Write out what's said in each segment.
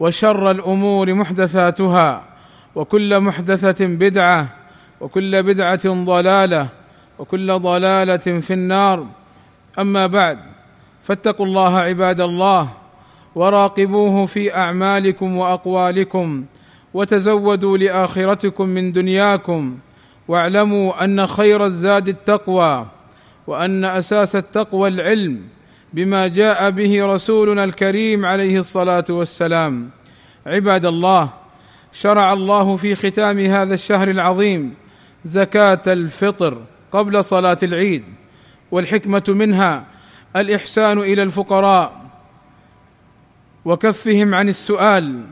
وشر الأمور محدثاتها وكل محدثة بدعة وكل بدعة ضلالة وكل ضلالة في النار. أما بعد فاتقوا الله عباد الله وراقبوه في أعمالكم وأقوالكم وتزودوا لآخرتكم من دنياكم واعلموا أن خير الزاد التقوى وأن أساس التقوى العلم. بما جاء به رسولنا الكريم عليه الصلاة والسلام. عباد الله شرع الله في ختام هذا الشهر العظيم زكاة الفطر قبل صلاة العيد والحكمة منها الإحسان إلى الفقراء وكفهم عن السؤال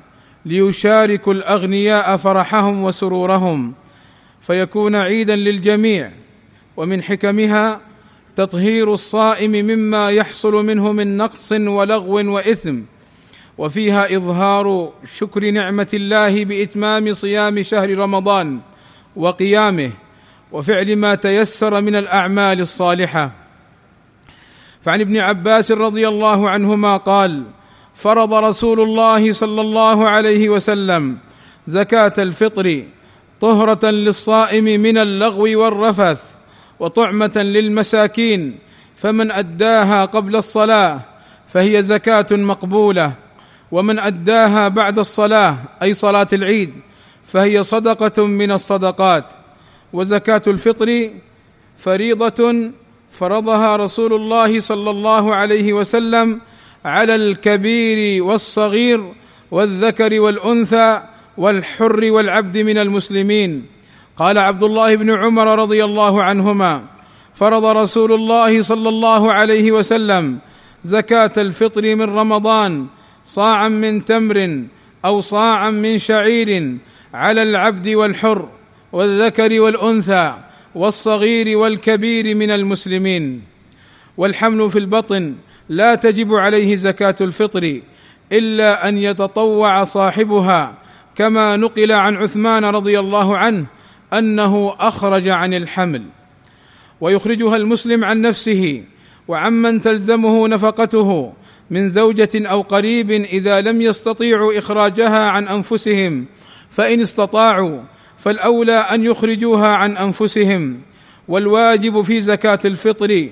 ليشاركوا الأغنياء فرحهم وسرورهم فيكون عيدا للجميع ومن حكمها تطهير الصائم مما يحصل منه من نقص ولغو وإثم وفيها إظهار شكر نعمة الله بإتمام صيام شهر رمضان وقيامه وفعل ما تيسر من الأعمال الصالحة. فعن ابن عباس رضي الله عنهما قال فرض رسول الله صلى الله عليه وسلم زكاة الفطر طهرة للصائم من اللغو والرفث وطعمة للمساكين فمن أداها قبل الصلاة فهي زكاة مقبولة ومن أداها بعد الصلاة أي صلاة العيد فهي صدقة من الصدقات وزكاة الفطر فريضة فرضها رسول الله صلى الله عليه وسلم على الكبير والصغير والذكر والأنثى والحر والعبد من المسلمين. قال عبد الله بن عمر رضي الله عنهما فرض رسول الله صلى الله عليه وسلم زكاة الفطر من رمضان صاعا من تمر أو صاعا من شعير على العبد والحر والذكر والأنثى والصغير والكبير من المسلمين. والحمل في البطن لا تجب عليه زكاة الفطر إلا أن يتطوع صاحبها كما نقل عن عثمان رضي الله عنه أنه أخرج عن الحمل ويخرجها المسلم عن نفسه وعمن تلزمه نفقته من زوجة أو قريب إذا لم يستطيعوا إخراجها عن أنفسهم فإن استطاعوا فالأولى أن يخرجوها عن أنفسهم. والواجب في زكاة الفطر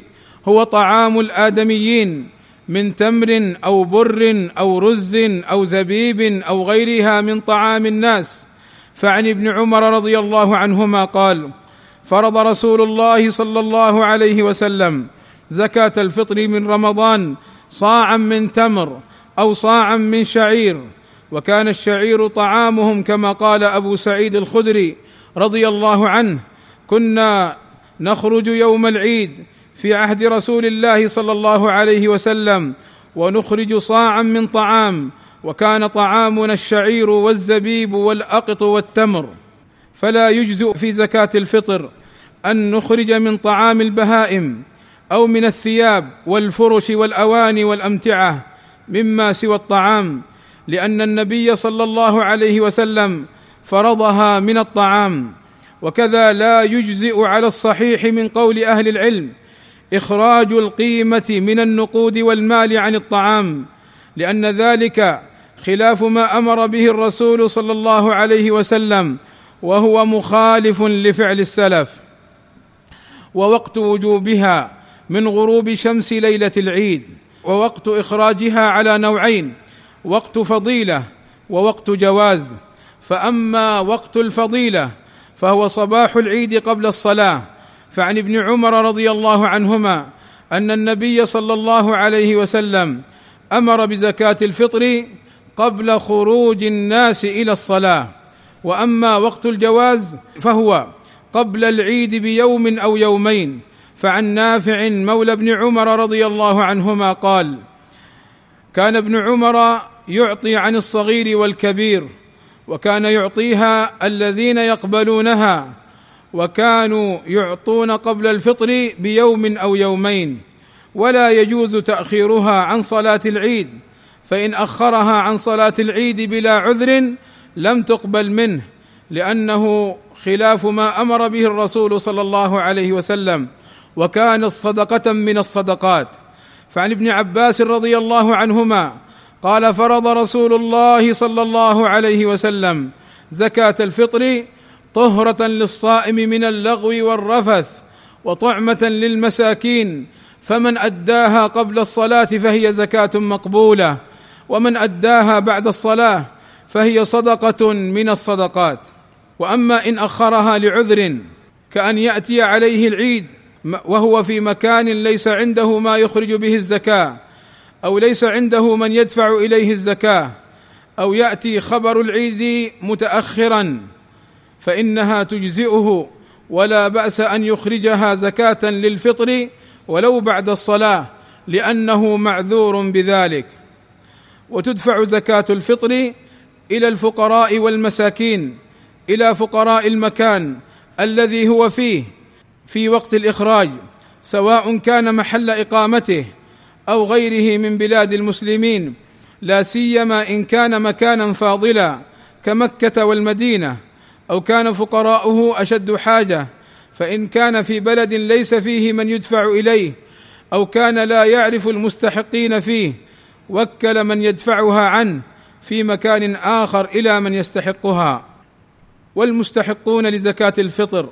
هو طعام الآدميين من تمر أو بر أو رز أو زبيب أو غيرها من طعام الناس. فعن ابن عمر رضي الله عنهما قال فرض رسول الله صلى الله عليه وسلم زكاة الفطر من رمضان صاعا من تمر أو صاعا من شعير وكان الشعير طعامهم كما قال أبو سعيد الخدري رضي الله عنه كنا نخرج يوم العيد في عهد رسول الله صلى الله عليه وسلم ونخرج صاعا من طعام وكان طعامنا الشعير والزبيب والأقط والتمر فلا يجزئ في زكاة الفطر أن نخرج من طعام البهائم أو من الثياب والفرش والأواني والأمتعة مما سوى الطعام لأن النبي صلى الله عليه وسلم فرضها من الطعام وكذا لا يجزئ على الصحيح من قول أهل العلم إخراج القيمة من النقود والمال عن الطعام لأن ذلك خلاف ما أمر به الرسول صلى الله عليه وسلم وهو مخالف لفعل السلف. ووقت وجوبها من غروب شمس ليلة العيد ووقت إخراجها على نوعين وقت فضيلة ووقت جواز. فأما وقت الفضيلة فهو صباح العيد قبل الصلاة. فعن ابن عمر رضي الله عنهما أن النبي صلى الله عليه وسلم أمر بزكاة الفطر قبل خروج الناس إلى الصلاة. وأما وقت الجواز فهو قبل العيد بيوم أو يومين. فعن نافع مولى ابن عمر رضي الله عنهما قال كان ابن عمر يعطي عن الصغير والكبير وكان يعطيها الذين يقبلونها وكانوا يعطون قبل الفطر بيوم أو يومين. ولا يجوز تأخيرها عن صلاة العيد. فإن أخرها عن صلاة العيد بلا عذر لم تقبل منه لأنه خلاف ما أمر به الرسول صلى الله عليه وسلم وكانت صدقة من الصدقات. فعن ابن عباس رضي الله عنهما قال فرض رسول الله صلى الله عليه وسلم زكاة الفطر طهرة للصائم من اللغو والرفث وطعمة للمساكين فمن أداها قبل الصلاة فهي زكاة مقبولة. ومن أداها بعد الصلاة فهي صدقة من الصدقات. وأما إن أخرها لعذر كأن يأتي عليه العيد وهو في مكان ليس عنده ما يخرج به الزكاة أو ليس عنده من يدفع إليه الزكاة أو يأتي خبر العيد متاخرا فإنها تجزئه ولا بأس أن يخرجها زكاة للفطر ولو بعد الصلاة لأنه معذور بذلك. وتدفع زكاة الفطر إلى الفقراء والمساكين إلى فقراء المكان الذي هو فيه في وقت الإخراج سواء كان محل إقامته أو غيره من بلاد المسلمين لا سيما إن كان مكانا فاضلا كمكة والمدينة أو كان فقراؤه أشد حاجة فإن كان في بلد ليس فيه من يدفع إليه أو كان لا يعرف المستحقين فيه. وكل من يدفعها عنه في مكان آخر إلى من يستحقها. والمستحقون لزكاة الفطر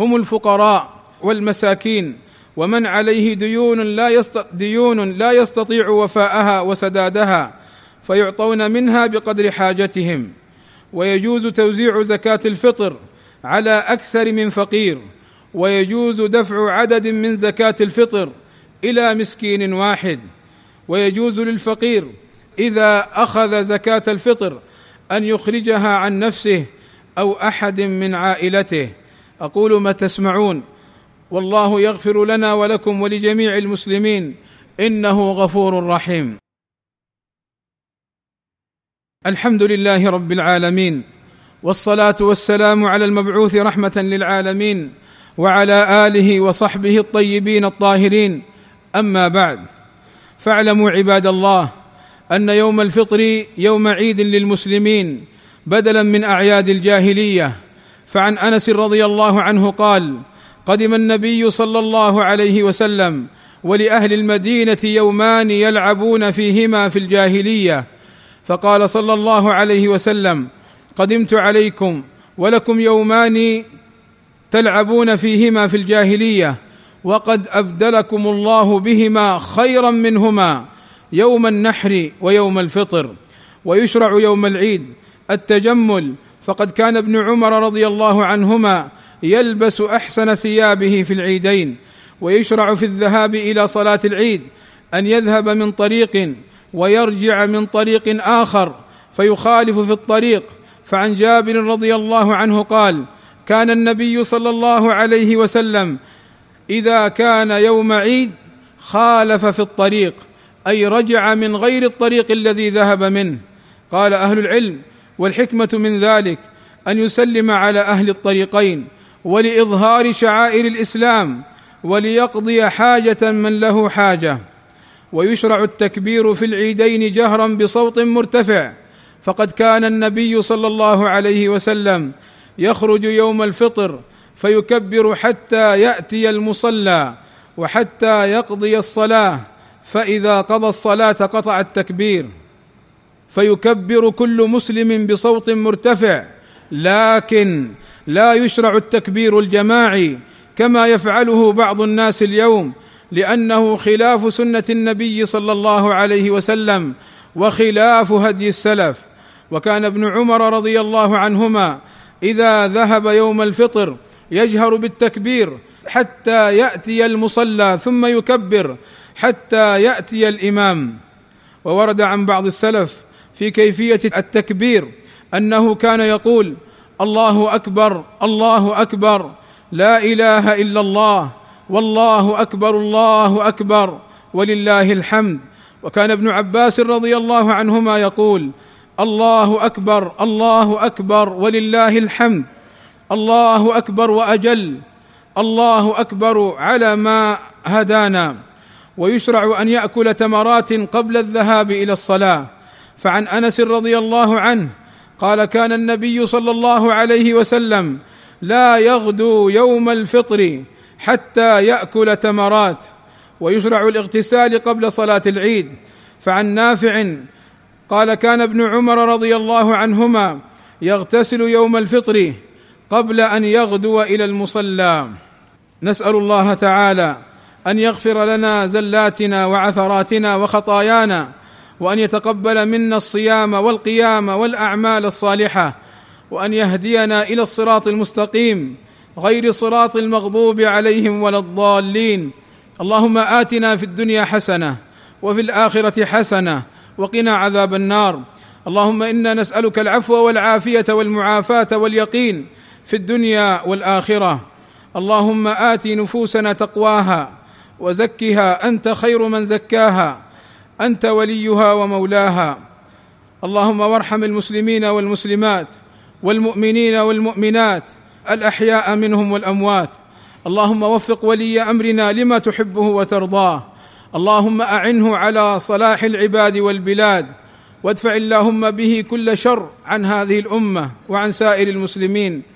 هم الفقراء والمساكين ومن عليه ديون لا يست... ديون لا يستطيع وفاءها وسدادها فيعطون منها بقدر حاجتهم. ويجوز توزيع زكاة الفطر على أكثر من فقير ويجوز دفع عدد من زكاة الفطر إلى مسكين واحد. ويجوز للفقير إذا أخذ زكاة الفطر أن يخرجها عن نفسه أو أحد من عائلته. أقول ما تسمعون. والله يغفر لنا ولكم ولجميع المسلمين إنه غفور رحيم. الحمد لله رب العالمين والصلاة والسلام على المبعوث رحمة للعالمين وعلى آله وصحبه الطيبين الطاهرين. أما بعد فاعلموا عباد الله أن يوم الفطر يوم عيد للمسلمين بدلا من أعياد الجاهلية. فعن أنس رضي الله عنه قال قدم النبي صلى الله عليه وسلم ولأهل المدينة يومان يلعبون فيهما في الجاهلية. فقال صلى الله عليه وسلم قدمت عليكم ولكم يومان تلعبون فيهما في الجاهلية. وقد أبدلكم الله بهما خيرا منهما يوم النحر ويوم الفطر ويشرع يوم العيد التجمل فقد كان ابن عمر رضي الله عنهما يلبس أحسن ثيابه في العيدين ويشرع في الذهاب إلى صلاة العيد أن يذهب من طريق ويرجع من طريق آخر فيخالف في الطريق. فعن جابر رضي الله عنه قال كان النبي صلى الله عليه وسلم إذا كان يوم عيد خالف في الطريق أي رجع من غير الطريق الذي ذهب منه. قال أهل العلم والحكمة من ذلك أن يسلم على أهل الطريقين ولإظهار شعائر الإسلام وليقضي حاجة من له حاجة. ويشرع التكبير في العيدين جهرا بصوت مرتفع. فقد كان النبي صلى الله عليه وسلم يخرج يوم الفطر فيكبر حتى يأتي المصلى وحتى يقضي الصلاة فإذا قضى الصلاة قطع التكبير. فيكبر كل مسلم بصوت مرتفع لكن لا يشرع التكبير الجماعي كما يفعله بعض الناس اليوم لأنه خلاف سنة النبي صلى الله عليه وسلم وخلاف هدي السلف. وكان ابن عمر رضي الله عنهما إذا ذهب يوم الفطر يجهر بالتكبير حتى يأتي المصلى ثم يكبر حتى يأتي الإمام. وورد عن بعض السلف في كيفية التكبير أنه كان يقول الله أكبر الله أكبر لا إله إلا الله والله أكبر الله أكبر ولله الحمد. وكان ابن عباس رضي الله عنهما يقول الله أكبر الله أكبر ولله الحمد. الله أكبر وأجل الله أكبر على ما هدانا ويشرع أن يأكل تمرات قبل الذهاب إلى الصلاة. فعن أنس رضي الله عنه قال كان النبي صلى الله عليه وسلم لا يغدو يوم الفطر حتى يأكل تمرات ويشرع الاغتسال قبل صلاة العيد. فعن نافع قال كان ابن عمر رضي الله عنهما يغتسل يوم الفطر قبل أن يغدو إلى المصلى. نسأل الله تعالى أن يغفر لنا زلاتنا وعثراتنا وخطايانا وأن يتقبل منا الصيام والقيام والأعمال الصالحة وأن يهدينا إلى الصراط المستقيم غير صراط المغضوب عليهم ولا الضالين. اللهم آتنا في الدنيا حسنة وفي الآخرة حسنة وقنا عذاب النار. اللهم إنا نسألك العفو والعافية والمعافاة واليقين في الدنيا والآخرة. اللهم آت نفوسنا تقواها وزكها أنت خير من زكاها. أنت وليها ومولاها. اللهم وارحم المسلمين والمسلمات والمؤمنين والمؤمنات الأحياء منهم والأموات. اللهم وفق ولي أمرنا لما تحبه وترضاه. اللهم أعنه على صلاح العباد والبلاد. وادفع اللهم به كل شر عن هذه الأمة وعن سائر المسلمين.